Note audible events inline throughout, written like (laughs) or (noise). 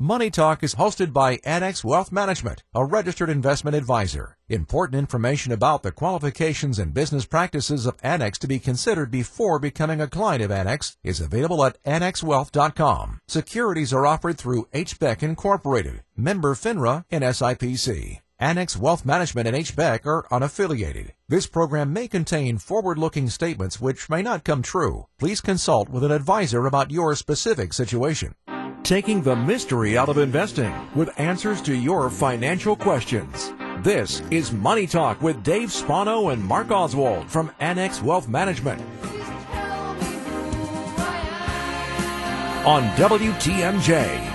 Money Talk is hosted by Annex Wealth Management, a registered investment advisor. Important information about the qualifications and business practices of Annex to be considered before becoming a client of Annex is available at annexwealth.com. Securities are offered through HBEC Incorporated, member FINRA and SIPC. Annex Wealth Management and HBEC are unaffiliated. This program may contain forward-looking statements which may not come true. Please consult with an advisor about your specific situation taking the mystery out of investing with answers to your financial questions. This is Money Talk with Dave Spano and Mark Oswald from Annex Wealth Management. On WTMJ.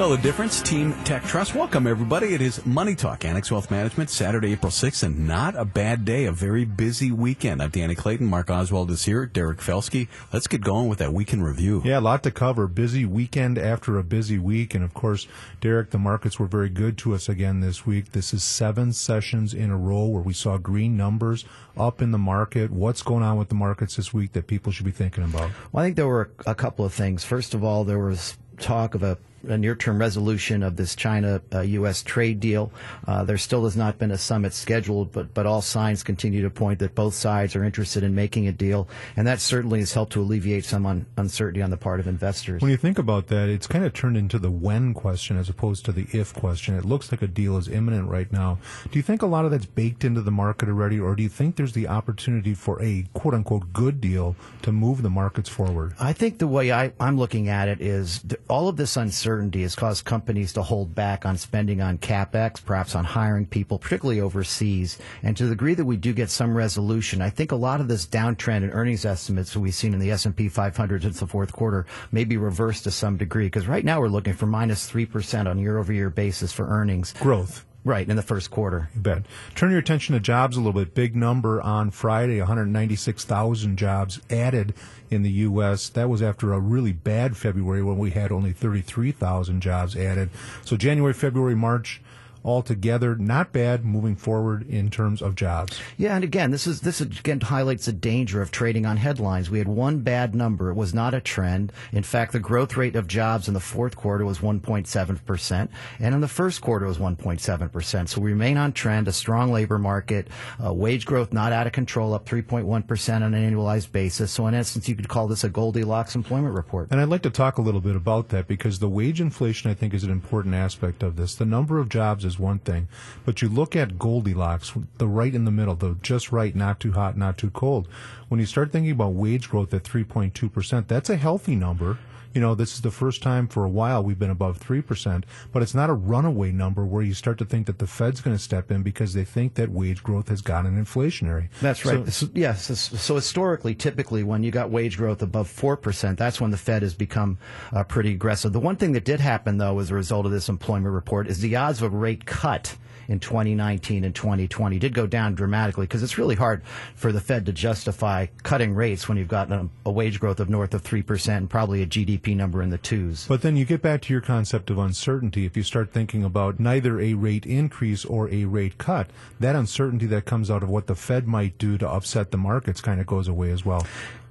Know the difference? Team Tech Trust. Welcome, everybody. It is Money Talk, Annex Wealth Management, Saturday, April 6th, and not a bad day, a very busy weekend. I'm Danny Clayton. Mark Oswald is here. Derek Felsky. Let's get going with that weekend review. Yeah, a lot to cover. Busy weekend after a busy week. And of course, Derek, the markets were very good to us again this week. This is seven sessions in a row where we saw green numbers up in the market. What's going on with the markets this week that people should be thinking about? Well, I think there were a couple of things. First of all, there was talk of a a near-term resolution of this China-U.S. Uh, trade deal. Uh, there still has not been a summit scheduled, but but all signs continue to point that both sides are interested in making a deal, and that certainly has helped to alleviate some un- uncertainty on the part of investors. When you think about that, it's kind of turned into the when question as opposed to the if question. It looks like a deal is imminent right now. Do you think a lot of that's baked into the market already, or do you think there's the opportunity for a quote-unquote good deal to move the markets forward? I think the way I, I'm looking at it is all of this uncertainty uncertainty has caused companies to hold back on spending on capex, perhaps on hiring people, particularly overseas. And to the degree that we do get some resolution, I think a lot of this downtrend in earnings estimates that we've seen in the S&P 500 since the fourth quarter may be reversed to some degree. Because right now we're looking for minus three percent on year-over-year basis for earnings growth. Right, in the first quarter. You bet. Turn your attention to jobs a little bit. Big number on Friday 196,000 jobs added in the U.S. That was after a really bad February when we had only 33,000 jobs added. So January, February, March, altogether not bad moving forward in terms of jobs. Yeah, and again, this is this again highlights the danger of trading on headlines. We had one bad number; it was not a trend. In fact, the growth rate of jobs in the fourth quarter was 1.7 percent, and in the first quarter was 1.7 percent. So we remain on trend. A strong labor market, uh, wage growth not out of control, up 3.1 percent on an annualized basis. So in essence, you could call this a Goldilocks employment report. And I'd like to talk a little bit about that because the wage inflation, I think, is an important aspect of this. The number of jobs is one thing, but you look at Goldilocks, the right in the middle, the just right, not too hot, not too cold. When you start thinking about wage growth at 3.2%, that's a healthy number you know, this is the first time for a while we've been above 3%, but it's not a runaway number where you start to think that the Fed's going to step in because they think that wage growth has gotten inflationary. That's right. So, yes. So historically, typically, when you got wage growth above 4%, that's when the Fed has become uh, pretty aggressive. The one thing that did happen, though, as a result of this employment report is the odds of a rate cut in 2019 and 2020 did go down dramatically because it's really hard for the Fed to justify cutting rates when you've got a, a wage growth of north of 3% and probably a GDP number in the twos. But then you get back to your concept of uncertainty. If you start thinking about neither a rate increase or a rate cut, that uncertainty that comes out of what the Fed might do to upset the markets kind of goes away as well.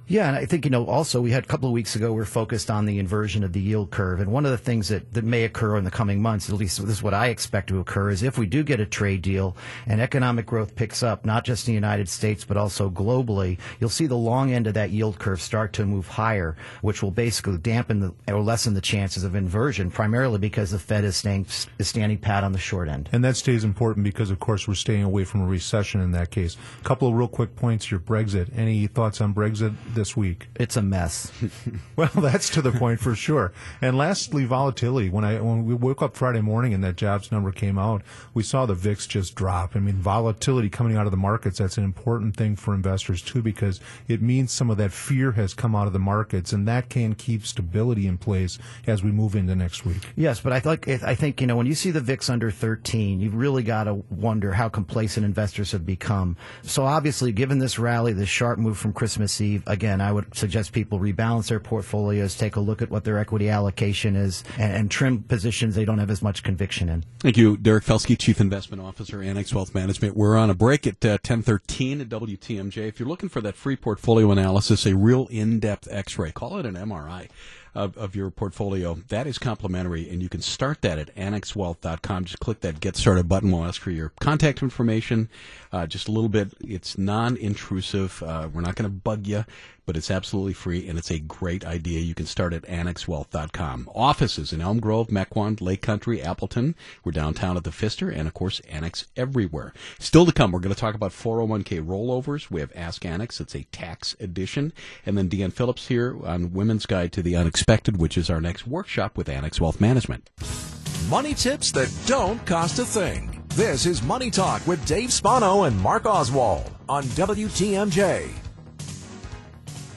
Yeah, and I think, you know, also we had a couple of weeks ago, we are focused on the inversion of the yield curve. And one of the things that, that may occur in the coming months, at least this is what I expect to occur, is if we do get a trade deal and economic growth picks up, not just in the United States, but also globally, you'll see the long end of that yield curve start to move higher, which will basically dampen the, or lessen the chances of inversion, primarily because the Fed is, staying, is standing pat on the short end. And that stays important because, of course, we're staying away from a recession in that case. A couple of real quick points here. Brexit. Any thoughts on Brexit? This week? It's a mess. (laughs) well, that's to the point for sure. And lastly, volatility. When I when we woke up Friday morning and that jobs number came out, we saw the VIX just drop. I mean, volatility coming out of the markets. That's an important thing for investors too, because it means some of that fear has come out of the markets, and that can keep stability in place as we move into next week. Yes, but I think I think you know when you see the VIX under 13, you've really got to wonder how complacent investors have become. So obviously, given this rally, this sharp move from Christmas Eve, again again, I would suggest people rebalance their portfolios, take a look at what their equity allocation is, and, and trim positions they don't have as much conviction in. Thank you, Derek Felsky, Chief Investment Officer, Annex Wealth Management. We're on a break at uh, 1013 at WTMJ. If you're looking for that free portfolio analysis, a real in-depth x-ray, call it an MRI. Of, of your portfolio, that is complimentary, and you can start that at annexwealth.com. Just click that Get Started button. We'll ask for your contact information. Uh, just a little bit. It's non-intrusive. Uh, we're not going to bug you, but it's absolutely free, and it's a great idea. You can start at annexwealth.com. Offices in Elm Grove, Mequon, Lake Country, Appleton. We're downtown at the Pfister, and of course, Annex everywhere. Still to come, we're going to talk about 401k rollovers. We have Ask Annex. It's a tax edition. And then Deanne Phillips here on Women's Guide to the Unexpected, which is our next workshop with Annex Wealth Management. Money tips that don't cost a thing. This is Money Talk with Dave Spano and Mark Oswald on WTMJ.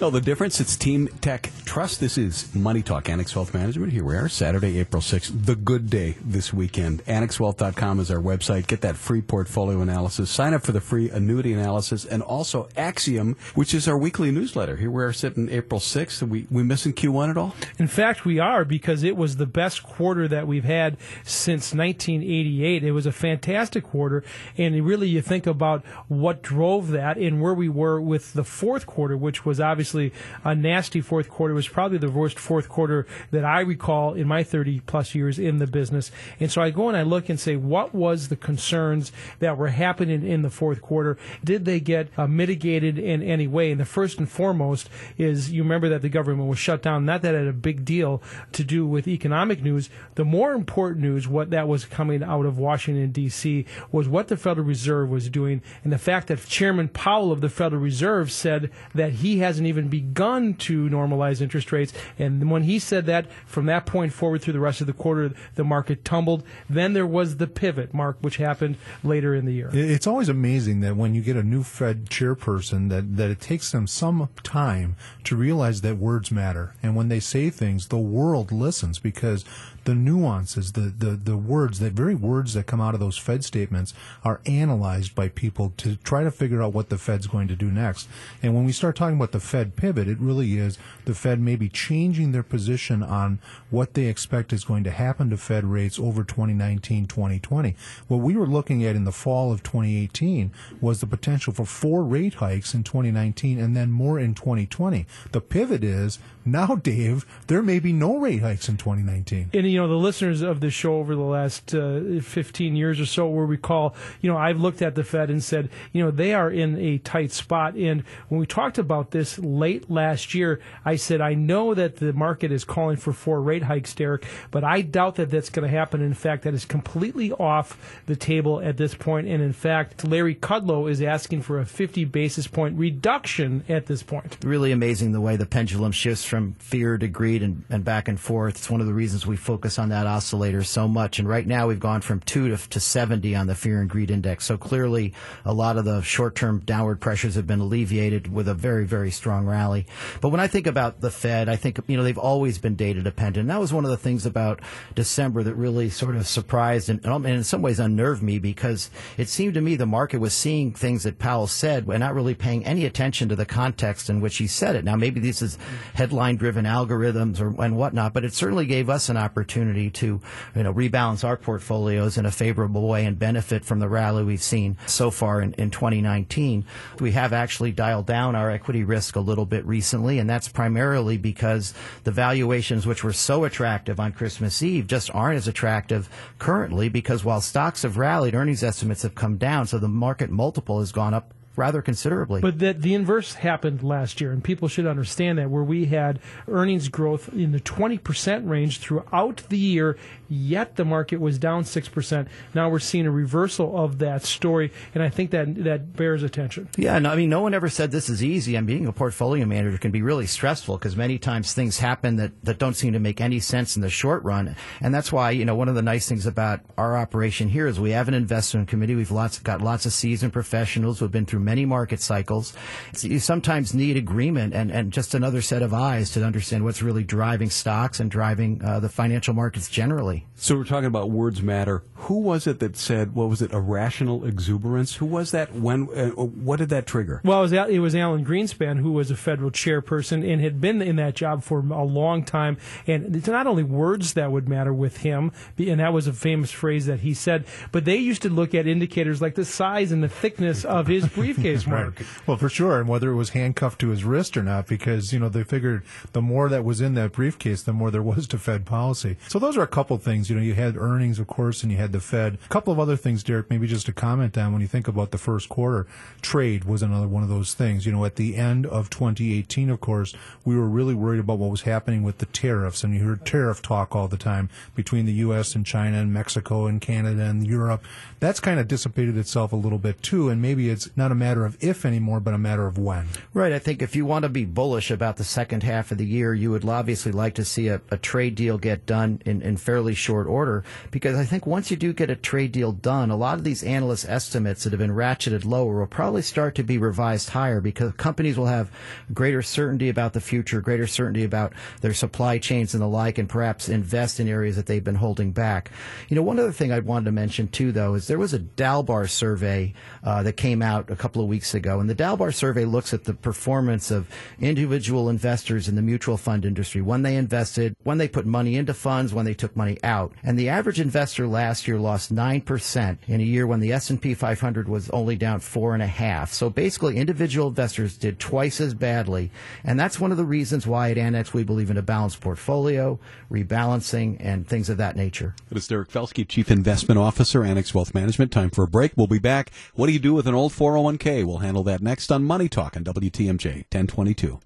Know the difference? It's Team Tech Trust. This is Money Talk, Annex Wealth Management. Here we are, Saturday, April 6th, the good day this weekend. AnnexWealth.com is our website. Get that free portfolio analysis. Sign up for the free annuity analysis and also Axiom, which is our weekly newsletter. Here we are sitting April 6th. Are we, we missing Q1 at all? In fact, we are because it was the best quarter that we've had since 1988. It was a fantastic quarter. And really, you think about what drove that and where we were with the fourth quarter, which was obviously a nasty fourth quarter. Was probably the worst fourth quarter that I recall in my 30 plus years in the business. And so I go and I look and say, what was the concerns that were happening in the fourth quarter? Did they get uh, mitigated in any way? And the first and foremost is you remember that the government was shut down. Not that it had a big deal to do with economic news. The more important news, what that was coming out of Washington D.C., was what the Federal Reserve was doing, and the fact that Chairman Powell of the Federal Reserve said that he hasn't even begun to normalize interest rates. And when he said that, from that point forward through the rest of the quarter, the market tumbled. Then there was the pivot, Mark, which happened later in the year. It's always amazing that when you get a new Fed chairperson, that, that it takes them some time to realize that words matter. And when they say things, the world listens because the nuances, the, the, the words, the very words that come out of those Fed statements are analyzed by people to try to figure out what the Fed's going to do next. And when we start talking about the Fed pivot, it really is the Fed maybe changing their position on what they expect is going to happen to Fed rates over 2019, 2020. What we were looking at in the fall of 2018 was the potential for four rate hikes in 2019 and then more in 2020. The pivot is now, Dave, there may be no rate hikes in 2019. And you know, the listeners of the show over the last uh, 15 years or so will recall, you know, I've looked at the Fed and said, you know, they are in a tight spot. And when we talked about this late last year, I said, I know that the market is calling for four rate hikes, Derek, but I doubt that that's going to happen. In fact, that is completely off the table at this point. And in fact, Larry Kudlow is asking for a 50 basis point reduction at this point. Really amazing the way the pendulum shifts from fear to greed and, and back and forth. It's one of the reasons we focus on that oscillator so much. And right now we've gone from two to, to 70 on the fear and greed index. So clearly a lot of the short term downward pressures have been alleviated with a very, very strong rally. But when I think about the Fed, I think, you know, they've always been data dependent. And that was one of the things about December that really sort of surprised and, and in some ways unnerved me because it seemed to me the market was seeing things that Powell said and not really paying any attention to the context in which he said it. Now, maybe this is headline driven algorithms or, and whatnot, but it certainly gave us an opportunity to, you know, rebalance our portfolios in a favorable way and benefit from the rally we've seen so far in, in 2019. We have actually dialed down our equity risk a little bit recently, and that's primarily because the valuations which were so attractive on Christmas Eve just aren't as attractive currently because while stocks have rallied, earnings estimates have come down, so the market multiple has gone up rather considerably. But that the inverse happened last year, and people should understand that, where we had earnings growth in the 20% range throughout the year, yet the market was down 6%. Now we're seeing a reversal of that story, and I think that that bears attention. Yeah, no, I mean, no one ever said this is easy. And being a portfolio manager can be really stressful because many times things happen that, that don't seem to make any sense in the short run. And that's why, you know, one of the nice things about our operation here is we have an investment committee. We've lots, got lots of seasoned professionals who have been through many market cycles. You sometimes need agreement and, and just another set of eyes to understand what's really driving stocks and driving uh, the financial markets generally. So we're talking about words matter. Who was it that said, what was it, irrational exuberance? Who was that? When? Uh, what did that trigger? Well, it was, it was Alan Greenspan, who was a federal chairperson and had been in that job for a long time. And it's not only words that would matter with him, and that was a famous phrase that he said, but they used to look at indicators like the size and the thickness of his briefcase (laughs) briefcase, (laughs) Mark. Right. Well, for sure, and whether it was handcuffed to his wrist or not, because you know they figured the more that was in that briefcase, the more there was to Fed policy. So those are a couple things. You know, you had earnings, of course, and you had the Fed. A couple of other things, Derek, maybe just to comment on when you think about the first quarter. Trade was another one of those things. You know, at the end of 2018, of course, we were really worried about what was happening with the tariffs, and you heard tariff talk all the time between the U.S. and China and Mexico and Canada and Europe. That's kind of dissipated itself a little bit too, and maybe it's not a matter of if anymore, but a matter of when. Right. I think if you want to be bullish about the second half of the year, you would obviously like to see a, a trade deal get done in, in fairly short order, because I think once you do get a trade deal done, a lot of these analyst estimates that have been ratcheted lower will probably start to be revised higher because companies will have greater certainty about the future, greater certainty about their supply chains and the like, and perhaps invest in areas that they've been holding back. You know, one other thing I wanted to mention too, though, is there was a Dalbar survey uh, that came out a couple of weeks ago, and the Dalbar survey looks at the performance of individual investors in the mutual fund industry when they invested, when they put money into funds, when they took money out. And the average investor last year lost nine percent in a year when the S and P 500 was only down four and a half. So basically, individual investors did twice as badly, and that's one of the reasons why at Annex we believe in a balanced portfolio, rebalancing, and things of that nature. It is Derek Felsky, Chief Investment Officer, Annex Wealth Management. Time for a break. We'll be back. What do you do with an old 401k? We'll handle that next on Money Talk on WTMJ 1022.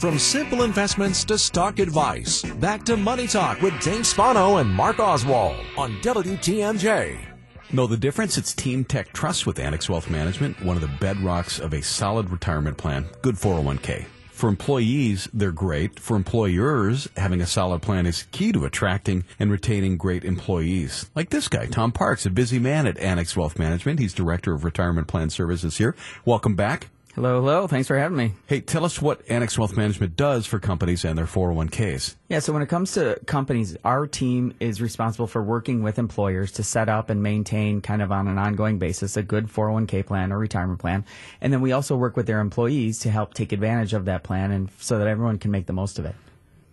From simple investments to stock advice, back to Money Talk with Dave Spano and Mark Oswald on WTMJ. Know the difference? It's Team Tech Trust with Annex Wealth Management, one of the bedrocks of a solid retirement plan. Good 401k. For employees, they're great. For employers, having a solid plan is key to attracting and retaining great employees. Like this guy, Tom Parks, a busy man at Annex Wealth Management. He's Director of Retirement Plan Services here. Welcome back. Hello, hello. Thanks for having me. Hey, tell us what Annex Wealth Management does for companies and their 401ks. Yeah, so when it comes to companies, our team is responsible for working with employers to set up and maintain kind of on an ongoing basis a good 401k plan or retirement plan. And then we also work with their employees to help take advantage of that plan and so that everyone can make the most of it.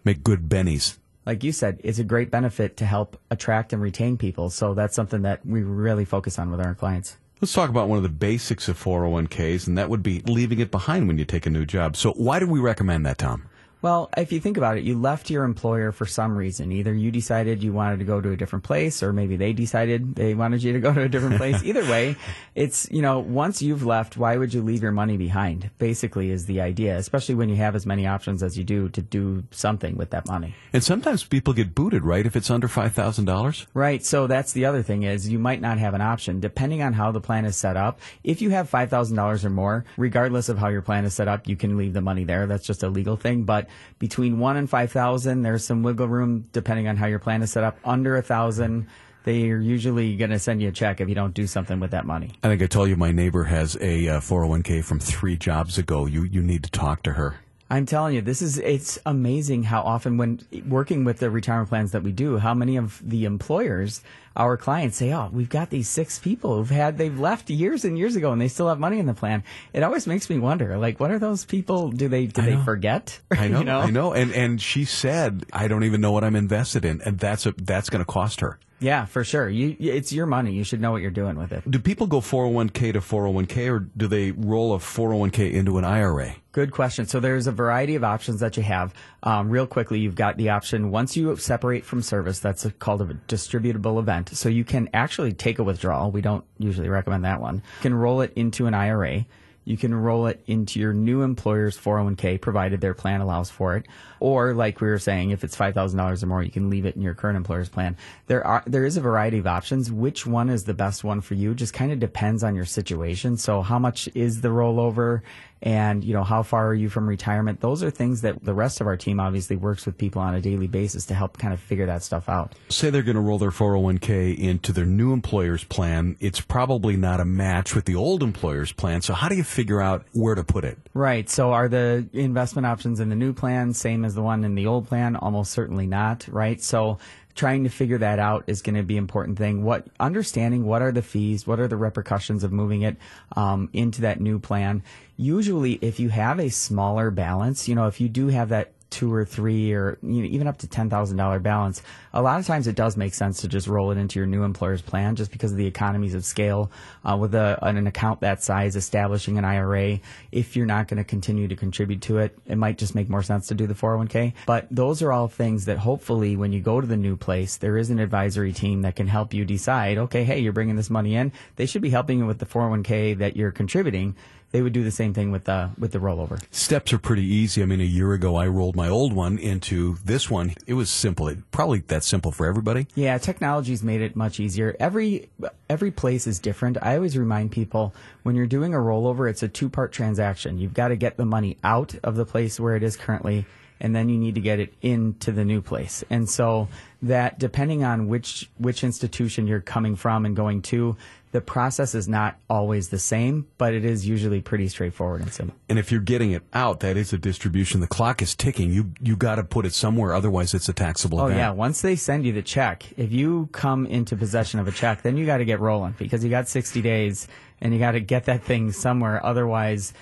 Make good bennies. Like you said, it's a great benefit to help attract and retain people. So that's something that we really focus on with our clients. Let's talk about one of the basics of 401ks, and that would be leaving it behind when you take a new job. So, why do we recommend that, Tom? Well, if you think about it, you left your employer for some reason. Either you decided you wanted to go to a different place, or maybe they decided they wanted you to go to a different place. Either way, (laughs) it's, you know, once you've left, why would you leave your money behind? Basically, is the idea, especially when you have as many options as you do to do something with that money. And sometimes people get booted, right? If it's under $5,000? Right. So that's the other thing is you might not have an option depending on how the plan is set up. If you have $5,000 or more, regardless of how your plan is set up, you can leave the money there. That's just a legal thing. But between one and 5,000, there's some wiggle room depending on how your plan is set up. Under a thousand, they're usually going to send you a check if you don't do something with that money. I think I told you my neighbor has a uh, 401k from three jobs ago. You, you need to talk to her. I'm telling you, this is it's amazing how often when working with the retirement plans that we do, how many of the employers, our clients say, "Oh, we've got these six people who've had they've left years and years ago and they still have money in the plan." It always makes me wonder, like, what are those people? Do they do they forget? (laughs) I know, you know? I know. And, and she said, I don't even know what I'm invested in. And that's, a, that's going to cost her. Yeah, for sure. You, it's your money. You should know what you're doing with it. Do people go 401k to 401k or do they roll a 401k into an IRA? Good question. So there's a variety of options that you have. Um, real quickly, you've got the option once you separate from service, that's a, called a distributable event. So you can actually take a withdrawal. We don't usually recommend that one. You can roll it into an IRA. You can roll it into your new employer's 401k, provided their plan allows for it. Or, like we were saying, if it's $5,000 or more, you can leave it in your current employer's plan. There are, there is a variety of options. Which one is the best one for you just kind of depends on your situation. So how much is the rollover? And, you know, how far are you from retirement? Those are things that the rest of our team obviously works with people on a daily basis to help kind of figure that stuff out. Say they're going to roll their 401k into their new employer's plan. It's probably not a match with the old employer's plan. So how do you figure out where to put it? Right. So are the investment options in the new plan same as the one in the old plan? Almost certainly not. Right. So trying to figure that out is going to be an important thing. What understanding what are the fees, what are the repercussions of moving it um, into that new plan. Usually, if you have a smaller balance, you know, if you do have that two or three or you know, even up to $10,000 balance, a lot of times it does make sense to just roll it into your new employer's plan just because of the economies of scale. Uh, with a, an account that size, establishing an IRA, if you're not going to continue to contribute to it, it might just make more sense to do the 401k. But those are all things that hopefully when you go to the new place, there is an advisory team that can help you decide, okay, hey, you're bringing this money in. They should be helping you with the 401k that you're contributing they would do the same thing with the with the rollover. Steps are pretty easy. I mean, a year ago I rolled my old one into this one. It was simple. It probably that simple for everybody. Yeah, technology's made it much easier. Every every place is different. I always remind people when you're doing a rollover, it's a two part transaction. You've got to get the money out of the place where it is currently and then you need to get it into the new place. And so that depending on which which institution you're coming from and going to, the process is not always the same, but it is usually pretty straightforward and simple. And if you're getting it out, that is a distribution. The clock is ticking. You you got to put it somewhere, otherwise it's a taxable. Oh event. yeah, once they send you the check, if you come into possession of a check, then you got to get rolling because you got 60 days and you got to get that thing somewhere. Otherwise,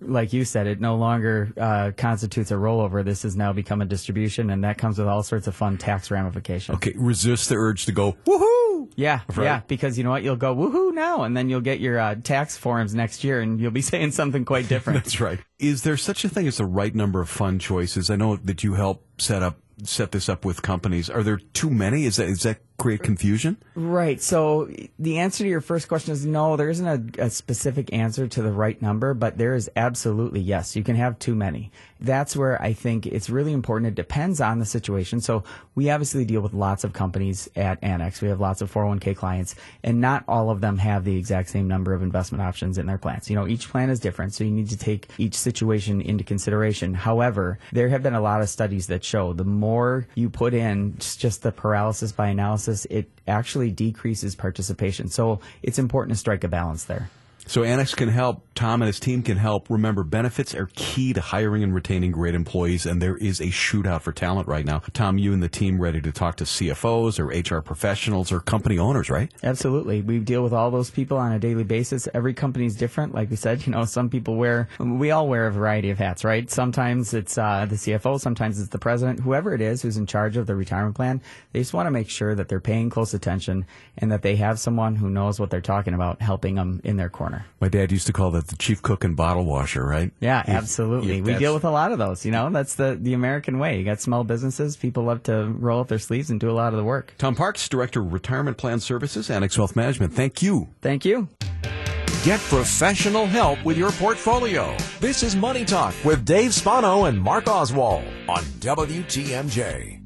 like you said, it no longer uh, constitutes a rollover. This has now become a distribution, and that comes with all sorts of fun tax ramifications. Okay, resist the urge to go woohoo yeah, right? yeah, because you know what? You'll go woohoo now, and then you'll get your uh, tax forms next year, and you'll be (laughs) saying something quite different. That's right. Is there such a thing as the right number of fund choices? I know that you help set up set this up with companies. Are there too many? Is that is that create confusion? Right. So the answer to your first question is no. There isn't a, a, specific answer to the right number, but there is absolutely yes. You can have too many. That's where I think it's really important. It depends on the situation. So we obviously deal with lots of companies at Annex. We have lots of 401k clients, and not all of them have the exact same number of investment options in their plans. You know, each plan is different, so you need to take each situation into consideration. However, there have been a lot of studies that show the more you put in, just the paralysis by analysis analysis, it actually decreases participation. So it's important to strike a balance there. So Annex can help. Tom and his team can help. Remember, benefits are key to hiring and retaining great employees, and there is a shootout for talent right now. Tom, you and the team ready to talk to CFOs or HR professionals or company owners, right? Absolutely. We deal with all those people on a daily basis. Every company is different. Like we said, you know, some people wear, we all wear a variety of hats, right? Sometimes it's uh, the CFO, sometimes it's the president, whoever it is who's in charge of the retirement plan. They just want to make sure that they're paying close attention and that they have someone who knows what they're talking about helping them in their corner. My dad used to call that the chief cook and bottle washer, right? Yeah, absolutely. we deal with a lot of those. You know, that's the, the American way. You got small businesses. People love to roll up their sleeves and do a lot of the work. Tom Parks, Director of Retirement Plan Services, Annex Wealth Management. Thank you. Thank you. Get professional help with your portfolio. This is Money Talk with Dave Spano and Mark Oswald on WTMJ.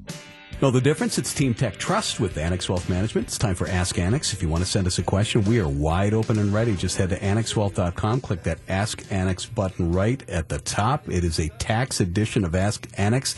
Know the difference? It's Team Tech Trust with Annex Wealth Management. It's time for Ask Annex. If you want to send us a question, we are wide open and ready. Just head to annexwealth.com, click that Ask Annex button right at the top. It is a tax edition of Ask Annex.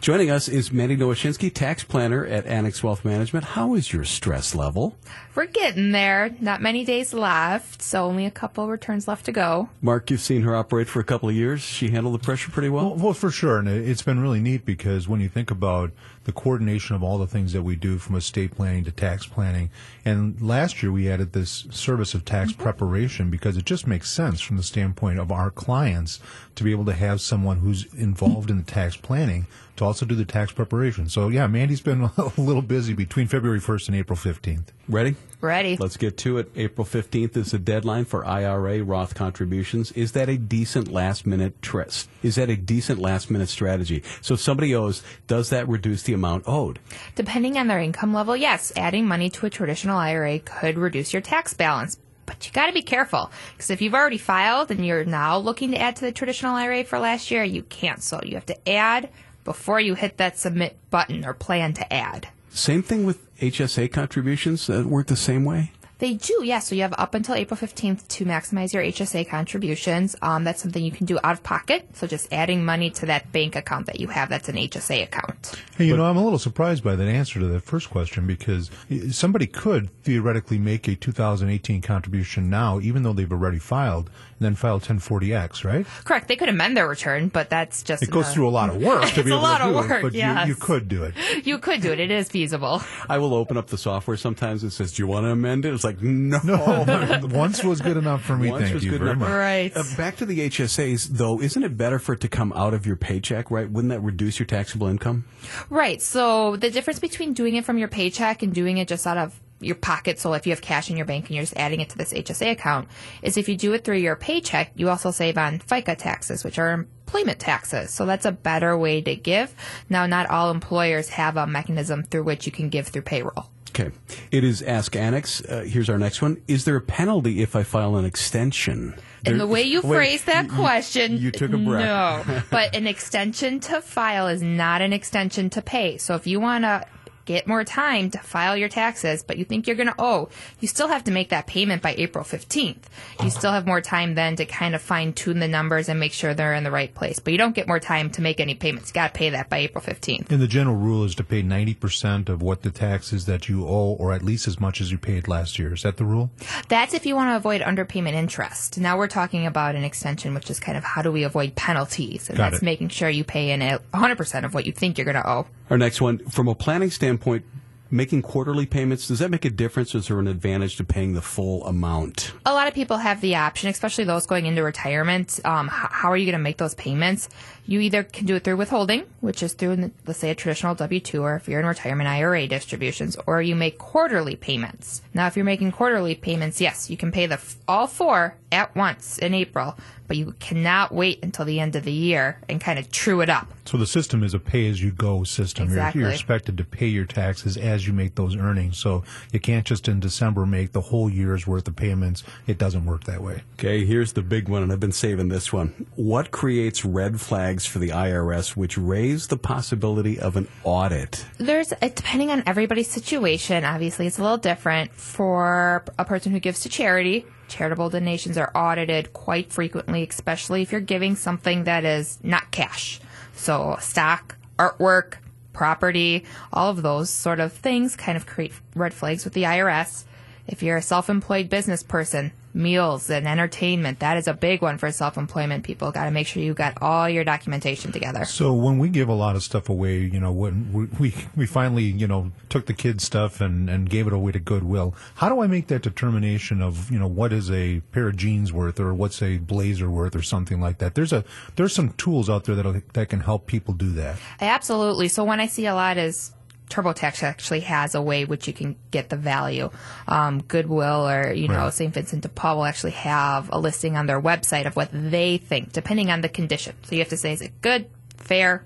Joining us is Mandy Nowoshinsky, tax planner at Annex Wealth Management. How is your stress level? We're getting there. Not many days left, so only a couple returns left to go. Mark, you've seen her operate for a couple of years. She handled the pressure pretty well? Well, well for sure. And it's been really neat because when you think about the coordination of all the things that we do from estate planning to tax planning. And last year we added this service of tax mm-hmm. preparation because it just makes sense from the standpoint of our clients to be able to have someone who's involved in the tax planning to also do the tax preparation. So yeah, Mandy's been (laughs) a little busy between February 1st and April 15th. Ready? Ready. Let's get to it. April 15th is the deadline for IRA Roth contributions. Is that a decent last minute trust? Is that a decent last minute strategy? So if somebody owes, does that reduce the amount owed? Depending on their income level, yes, adding money to a traditional IRA could reduce your tax balance. But you got to be careful because if you've already filed and you're now looking to add to the traditional IRA for last year, you can't. So you have to add before you hit that submit button or plan to add. Same thing with HSA contributions that work the same way? They do, yes. Yeah. So you have up until April 15th to maximize your HSA contributions. Um, that's something you can do out of pocket. So just adding money to that bank account that you have that's an HSA account. Hey, you but, know, I'm a little surprised by that answer to that first question because somebody could theoretically make a 2018 contribution now, even though they've already filed, and then file 1040X, right? Correct. They could amend their return, but that's just. It goes through a lot of work (laughs) to be able a lot to do of work, it, but yes. you, you could do it. You could do it. It is feasible. I will open up the software sometimes. It says, "Do you want to amend it?" It's like like, no. (laughs) Once was good enough for me. Once thank was you good very enough. much. Right. Uh, back to the HSAs, though, isn't it better for it to come out of your paycheck, right? Wouldn't that reduce your taxable income? Right. So the difference between doing it from your paycheck and doing it just out of your pocket, so if you have cash in your bank and you're just adding it to this HSA account, is if you do it through your paycheck, you also save on FICA taxes, which are employment taxes. So that's a better way to give. Now, not all employers have a mechanism through which you can give through payroll. Okay. It is Ask Annex. Uh, here's our next one. Is there a penalty if I file an extension? And the way you Wait, phrase that you- question, you took a breath. No, (laughs) but an extension to file is not an extension to pay. So if you want to get more time to file your taxes, but you think you're going to owe, you still have to make that payment by April 15th. You still have more time then to kind of fine tune the numbers and make sure they're in the right place. But you don't get more time to make any payments. You got to pay that by April 15th. And the general rule is to pay 90% of what the tax is that you owe, or at least as much as you paid last year. Is that the rule? That's if you want to avoid underpayment interest. Now we're talking about an extension, which is kind of how do we avoid penalties? And Got that's it. making sure you pay in a 100% of what you think you're going to owe. Our next one, from a planning standpoint, making quarterly payments, does that make a difference? Is there an advantage to paying the full amount? a lot of people have the option, especially those going into retirement. Um, how are you going to make those payments? You either can do it through withholding, which is through, let's say, a traditional W 2, or if you're in retirement IRA distributions, or you make quarterly payments. Now, if you're making quarterly payments, yes, you can pay the all four at once in April, but you cannot wait until the end of the year and kind of true it up. So the system is a pay-as-you-go system. You're- You're, expected to pay your taxes as you make those earnings. So you can't just in December make the whole year's worth of payments. It doesn't work that way. Okay, here's the big one, and I've been saving this one. What creates red flags for the IRS which raise the possibility of an audit? There's, depending on everybody's situation, obviously it's a little different. For a person who gives to charity, charitable donations are audited quite frequently, especially if you're giving something that is not cash. So stock, artwork, property, all of those sort of things kind of create red flags with the IRS. If you're a self-employed business person, meals and entertainment, that is a big one for self-employment people. Got to make sure you got all your documentation together. So when we give a lot of stuff away, you know, when we we, we finally, you know, took the kids' stuff and, and gave it away to Goodwill, how do I make that determination of, you know, what is a pair of jeans worth or what's a blazer worth or something like that? There's a there's some tools out there that that can help people do that. Absolutely. So when I see a lot is TurboTax actually has a way which you can get the value. Um, Goodwill or you know Right. St. Vincent de Paul will actually have a listing on their website of what they think, depending on the condition. So you have to say, is it good, fair,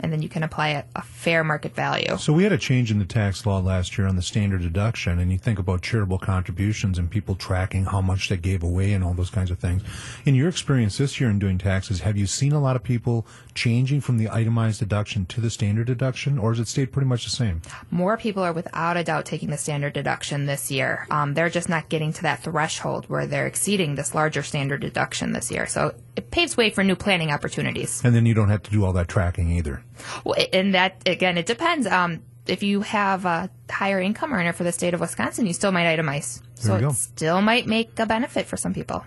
and then you can apply a, a fair market value. So we had a change in the tax law last year on the standard deduction, and you think about charitable contributions and people tracking how much they gave away and all those kinds of things. In your experience this year in doing taxes, have you seen a lot of people changing from the itemized deduction to the standard deduction, or has it stayed pretty much the same? More people are without a doubt taking the standard deduction this year. Um, they're just not getting to that threshold where they're exceeding this larger standard deduction this year. So it paves way for new planning opportunities. And then you don't have to do all that tracking either. Well, and that again, it depends. Um, if you have a higher income earner for the state of Wisconsin, you still might itemize. So There you it go. still might make a benefit for some people.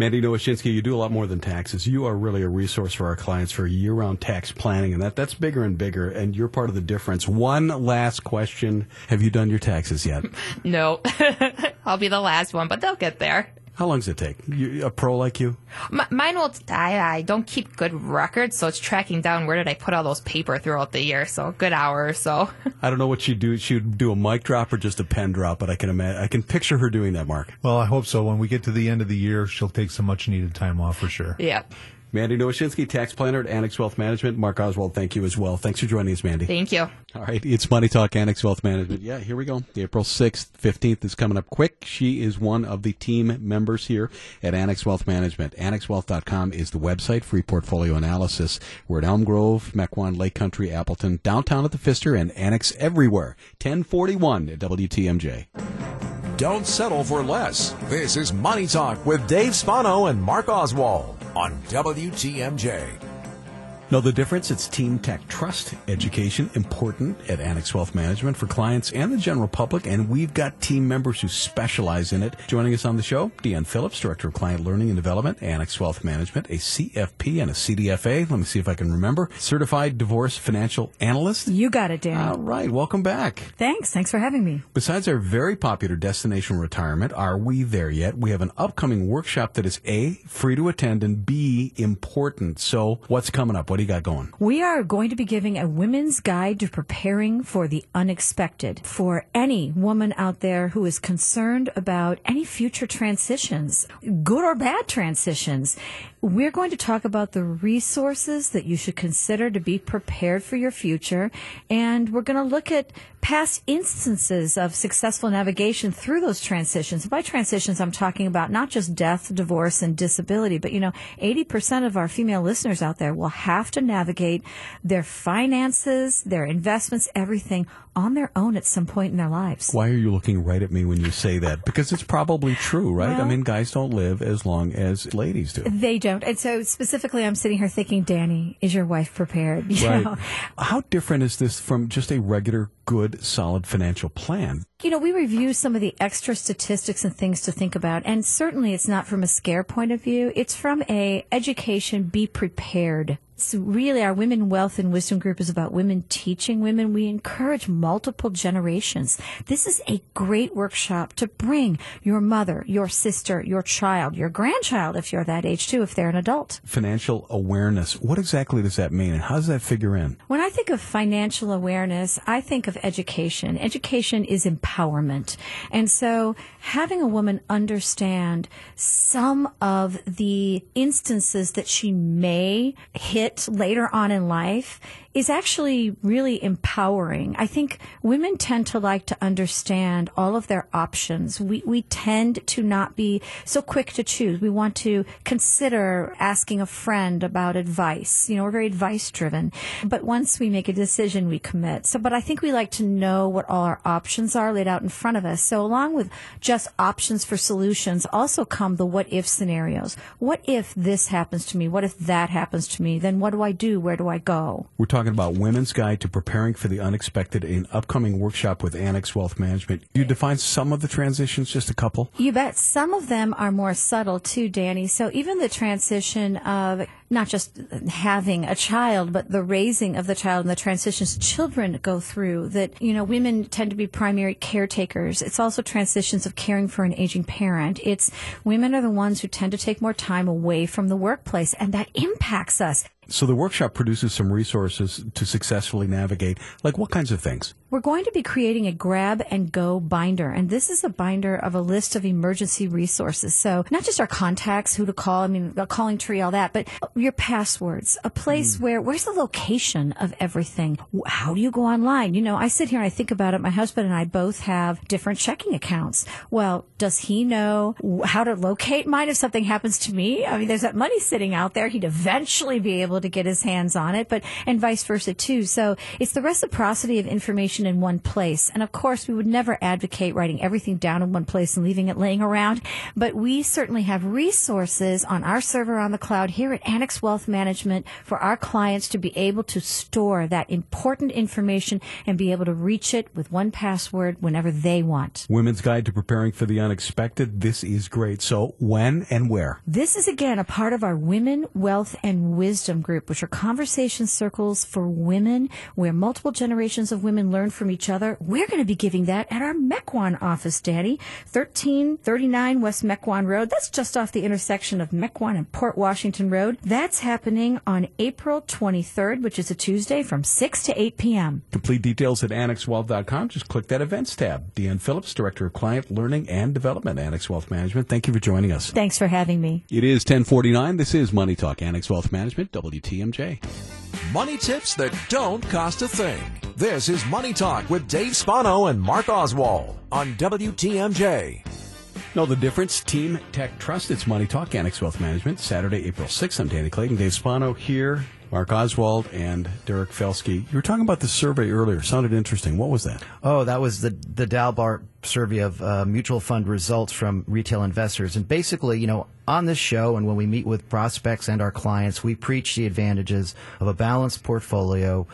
Mandy Nowoshinsky, you do a lot more than taxes. You are really a resource for our clients for year-round tax planning, and that that's bigger and bigger. And you're part of the difference. One last question: Have you done your taxes yet? (laughs) No, (laughs) I'll be the last one, but they'll get there. How long does it take? You, a pro like you? M- mine will. I, I don't keep good records, so it's tracking down where did I put all those paper throughout the year. So a good hour or so. (laughs) I don't know what she'd do. She'd do a mic drop or just a pen drop, but I can imagine. I can picture her doing that. Mark. Well, I hope so. When we get to the end of the year, she'll take some much needed time off for sure. yeah. Mandy Nowoshinsky, tax planner at Annex Wealth Management. Mark Oswald, thank you as well. Thanks for joining us, Mandy. Thank you. All right, it's Money Talk Annex Wealth Management. Yeah, here we go. April 6th, 15th is coming up quick. She is one of the team members here at Annex Wealth Management. AnnexWealth.com is the website, free portfolio analysis. We're at Elm Grove, Mequon, Lake Country, Appleton, downtown at the Pfister, and Annex everywhere. 1041 at WTMJ. Don't settle for less. This is Money Talk with Dave Spano and Mark Oswald on WTMJ. Know the difference? It's Team Tech Trust education, important at Annex Wealth Management for clients and the general public, and we've got team members who specialize in it. Joining us on the show, Deanne Phillips, Director of Client Learning and Development, Annex Wealth Management, a CFP and a CDFA. Let me see if I can remember. Certified Divorce Financial Analyst. You got it, Dan. All right, welcome back. Thanks. Thanks for having me. Besides our very popular destination retirement, are we there yet? We have an upcoming workshop that is A, free to attend, and B, important. So, what's coming up? What do you got going? We are going to be giving a women's guide to preparing for the unexpected for any woman out there who is concerned about any future transitions, good or bad transitions. We're going to talk about the resources that you should consider to be prepared for your future. And we're going to look at past instances of successful navigation through those transitions. By transitions, I'm talking about not just death, divorce, and disability, but you know, 80% of our female listeners out there will have to navigate their finances, their investments, everything on their own at some point in their lives. Why are you looking right at me when you say that? Because it's probably true, right? I mean, guys don't live as long as ladies do. They don't. And so specifically, I'm sitting here thinking, Danny, is your wife prepared? (laughs) You Right. know? How different is this from just a regular, good, solid financial plan? You know, we review some of the extra statistics and things to think about, and certainly it's not from a scare point of view. It's from a education, be prepared. So really, our Women Wealth and Wisdom group is about women teaching women. We encourage multiple generations. This is a great workshop to bring your mother, your sister, your child, your grandchild, if you're that age too, if they're an adult. Financial awareness. What exactly does that mean, and how does that figure in? When I think of financial awareness, I think of education. Education is empowerment. And so having a woman understand some of the instances that she may hit later on in life is actually really empowering. I think women tend to like to understand all of their options. We, we tend to not be so quick to choose. We want to consider asking a friend about advice. You know, we're very advice driven. But once we make a decision, we commit. So, but I think we like to know what all our options are laid out in front of us. So along with just options for solutions also come the what if scenarios. What if this happens to me? What if that happens to me? Then what do I do? Where do I go? We're talking about Women's Guide to Preparing for the Unexpected, an upcoming workshop with Annex Wealth Management. You define some of the transitions, just a couple? You bet. Some of them are more subtle too, Danny. So even the transition of not just having a child, but the raising of the child and the transitions children go through that, you know, women tend to be primary caretakers. It's also transitions of caring for an aging parent. It's women are the ones who tend to take more time away from the workplace and that impacts us. So the workshop produces some resources to successfully navigate. Like what kinds of things? We're going to be creating a grab and go binder. And this is a binder of a list of emergency resources. So not just our contacts, who to call, I mean, a calling tree, all that, but your passwords, a place mm. where, where's the location of everything? How do you go online? You know, I sit here and I think about it. My husband and I both have different checking accounts. Well, does he know how to locate mine if something happens to me? I mean, there's that money sitting out there. He'd eventually be able to get his hands on it, but, and vice versa too. So it's the reciprocity of information in one place. And of course, we would never advocate writing everything down in one place and leaving it laying around, but we certainly have resources on our server on the cloud here at Wealth Management for our clients to be able to store that important information and be able to reach it with one password whenever they want. Women's Guide to Preparing for the Unexpected. This is great. So when and where? This is again a part of our Women, Wealth, and Wisdom group, which are conversation circles for women where multiple generations of women learn from each other. We're going to be giving that at our Mequon office, Danny. 1339 West Mequon Road. That's just off the intersection of Mequon and Port Washington Road. That's happening on April 23rd, which is a Tuesday from 6 to 8 p.m. Complete details at annexwealth.com. Just click that events tab. Deanne Phillips, Director of Client Learning and Development, Annex Wealth Management. Thank you for joining us. Thanks for having me. It is 1049. This is Money Talk, Annex Wealth Management, WTMJ. Money tips that don't cost a thing. This is Money Talk with Dave Spano and Mark Oswald on WTMJ. Know the difference? Team Tech Trust. It's Money Talk, Annex Wealth Management, Saturday, April 6th. I'm Danny Clayton, Dave Spano here, Mark Oswald, and Derek Felsky. You were talking about the survey earlier. Sounded interesting. What was that? Oh, that was the the Dalbar survey of uh, mutual fund results from retail investors. And basically, you know, on this show and when we meet with prospects and our clients, we preach the advantages of a balanced portfolio,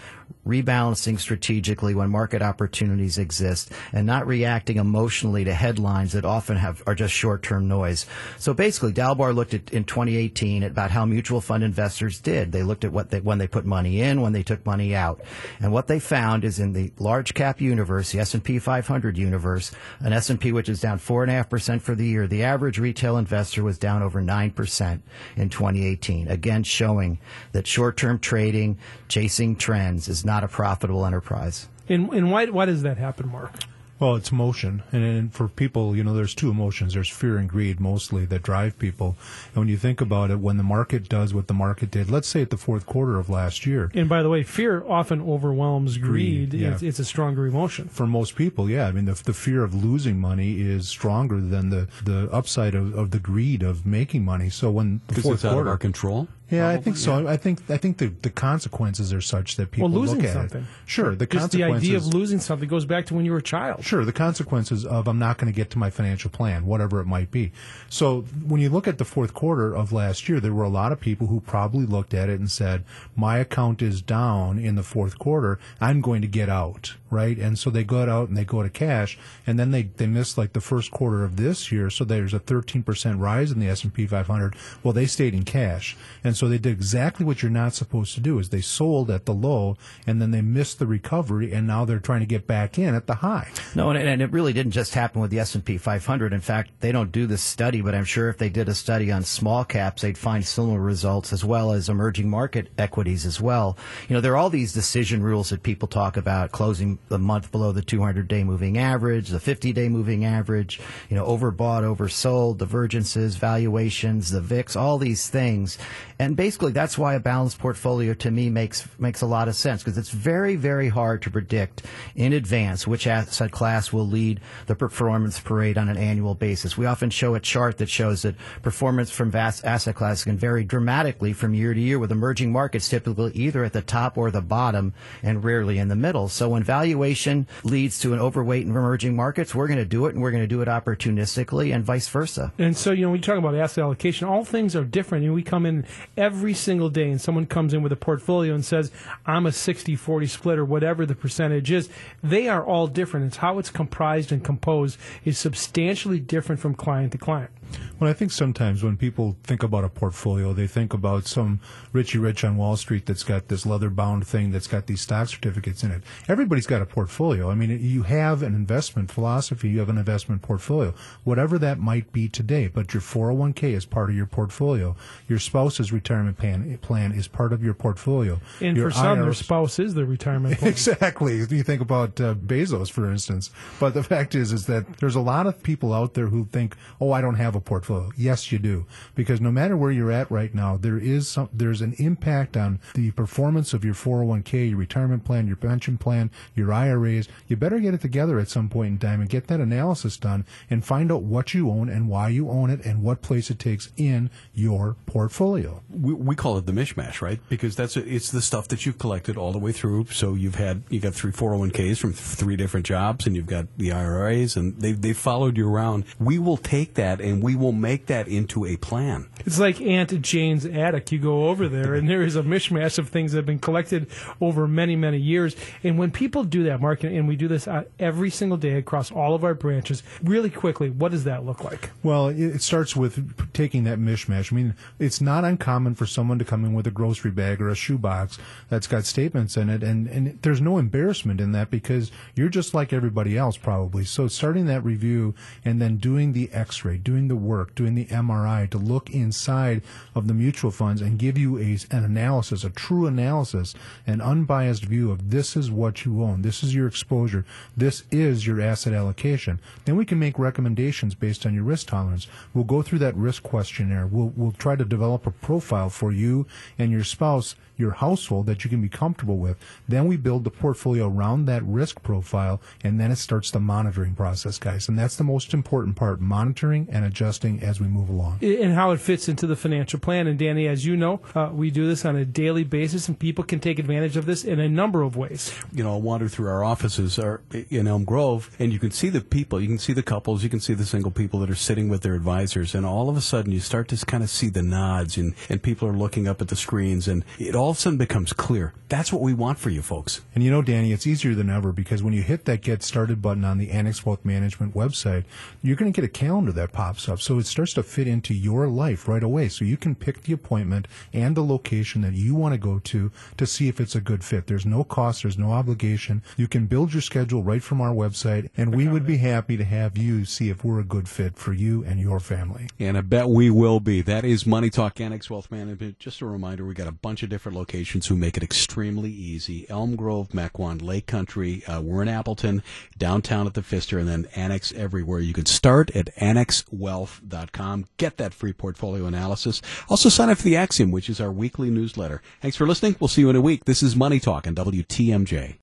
rebalancing strategically when market opportunities exist, and not reacting emotionally to headlines that often have are just short-term noise. So basically, Dalbar looked at in 2018 at about how mutual fund investors did. They looked at what they, when they put money in, when they took money out, and what they found is in the large cap universe, the S&P 500 universe, an S&P which is down four and a half percent for the year. The average retail investor was down over 9% in 2018. Again, showing that short-term trading, chasing trends is not a profitable enterprise. And, and why, why does that happen, Mark? Well, it's emotion, and, and for people, you know, there's two emotions. There's fear and greed mostly that drive people. And when you think about it, when the market does what the market did, let's say at the fourth quarter of last year, And by the way, fear often overwhelms greed. Greed, yeah. it's, it's a stronger emotion. for most people, yeah, I mean, the, the fear of losing money is stronger than the, the upside of, of the greed of making money. So when the fourth it's out quarter, of our control. Yeah, I think so. I think I think the, the consequences are such that people well, losing look at something. it. Sure, the Just the idea of losing something goes back to when you were a child. Sure, the consequences of I'm not going to get to my financial plan, whatever it might be. So when you look at the fourth quarter of last year, there were a lot of people who probably looked at it and said, "My account is down in the fourth quarter. I'm going to get out." Right, and so they go out and they go to cash, and then they they miss like the first quarter of this year. So there's a 13 percent rise in the S and P 500. Well, they stayed in cash, and so they did exactly what you're not supposed to do: is they sold at the low, and then they missed the recovery, and now they're trying to get back in at the high. No, and, and it really didn't just happen with the S&P 500. In fact, they don't do this study, but I'm sure if they did a study on small caps, they'd find similar results as well as emerging market equities as well. You know, there are all these decision rules that people talk about, closing the month below the 200-day moving average, the 50-day moving average, you know, overbought, oversold, divergences, valuations, the VIX, all these things. And basically, that's why a balanced portfolio to me makes makes a lot of sense because it's very, very hard to predict in advance which asset class will lead the performance parade on an annual basis. We often show a chart that shows that performance from vast asset classes can vary dramatically from year to year, with emerging markets typically either at the top or the bottom, and rarely in the middle. So when valuation leads to an overweight in emerging markets, we're going to do it, and we're going to do it opportunistically, and vice versa. And so, you know, when you talk about asset allocation, all things are different. Know, we come in every single day and someone comes in with a portfolio and says, I'm a 60 40 split or whatever the percentage is. They are all different. It's how it's comprised and composed is substantially different from client to client. Well, I think sometimes when people think about a portfolio, they think about some Richie Rich on Wall Street that's got this leather bound thing that's got these stock certificates in it. Everybody's got a portfolio. I mean, you have an investment philosophy, you have an investment portfolio, whatever that might be today. But your 401k is part of your portfolio. Your spouse's retirement plan, plan is part of your portfolio. And your for some, their spouse is their retirement (laughs) plan. Exactly. You think about uh, Bezos, for instance. But the fact is, is that there's a lot of people out there who think, "Oh, I don't have a portfolio." Yes, you do, because no matter where you're at right now, there is some, there's an impact on the performance of your 401k, your retirement plan, your pension plan, your IRAs. You better get it together at some point in time and get that analysis done and find out what you own and why you own it and what place it takes in your portfolio. we, we call it the mishmash, right? Because that's it's the stuff that you've collected all the way through. So you've had you got three 401ks from three different jobs, and you've got the IRAs, and they they followed you around. We will take that and we will make that into a plan. It's like Aunt Jane's attic. You go over there, and there is a mishmash of things that have been collected over many, many years. And when people do that, Mark, and we do this uh, every single day across all of our branches, really quickly, what does that look like? Well, it, it starts with taking that mishmash. I mean, it's not uncommon for someone to come in with a grocery bag or a shoebox that's got statements in it, and, and there's no embarrassment in that because you're just like everybody else, probably. So, starting that review and then doing the x ray, doing the work, doing the MRI to look inside of the mutual funds and give you a, an analysis, a true analysis, an unbiased view of this is what you own, this is your exposure, this is your asset allocation. Then we can make recommendations based on your risk tolerance. We'll go through that risk questionnaire. We'll, we'll try to develop a profile profile for you and your spouse, your household that you can be comfortable with. Then we build the portfolio around that risk profile, and then it starts the monitoring process, guys. And that's the most important part monitoring and adjusting as we move along. and how it fits into the financial plan. And Danny, as you know, uh, we do this on a daily basis, and people can take advantage of this in a number of ways. you know, I'll wander through our offices are in Elm Grove, and you can see the people, you can see the couples, you can see the single people that are sitting with their advisors, and all of a sudden you start to kind of see the nods, and, and people are looking up at the screens, and it all of a sudden becomes clear. That's what we want for you folks. And you know, Danny, it's easier than ever because when you hit that Get Started button on the Annex Wealth Management website, you're going to get a calendar that pops up. So it starts to fit into your life right away. So you can pick the appointment and the location that you want to go to to see if it's a good fit. There's no cost, there's no obligation. You can build your schedule right from our website, and we would be happy to have you see if we're a good fit for you and your family. And I bet we will be. That is Money Talk Annex Wealth Management. Just a reminder, we got a bunch of different locations who make it extremely easy. Elm Grove, Mequon, Lake Country. Uh, we're in Appleton, downtown at the Pfister, and then Annex everywhere. You can start at annexwealth.com. Get that free portfolio analysis. Also sign up for the Axiom, which is our weekly newsletter. Thanks for listening. We'll see you in a week. This is Money Talk on WTMJ.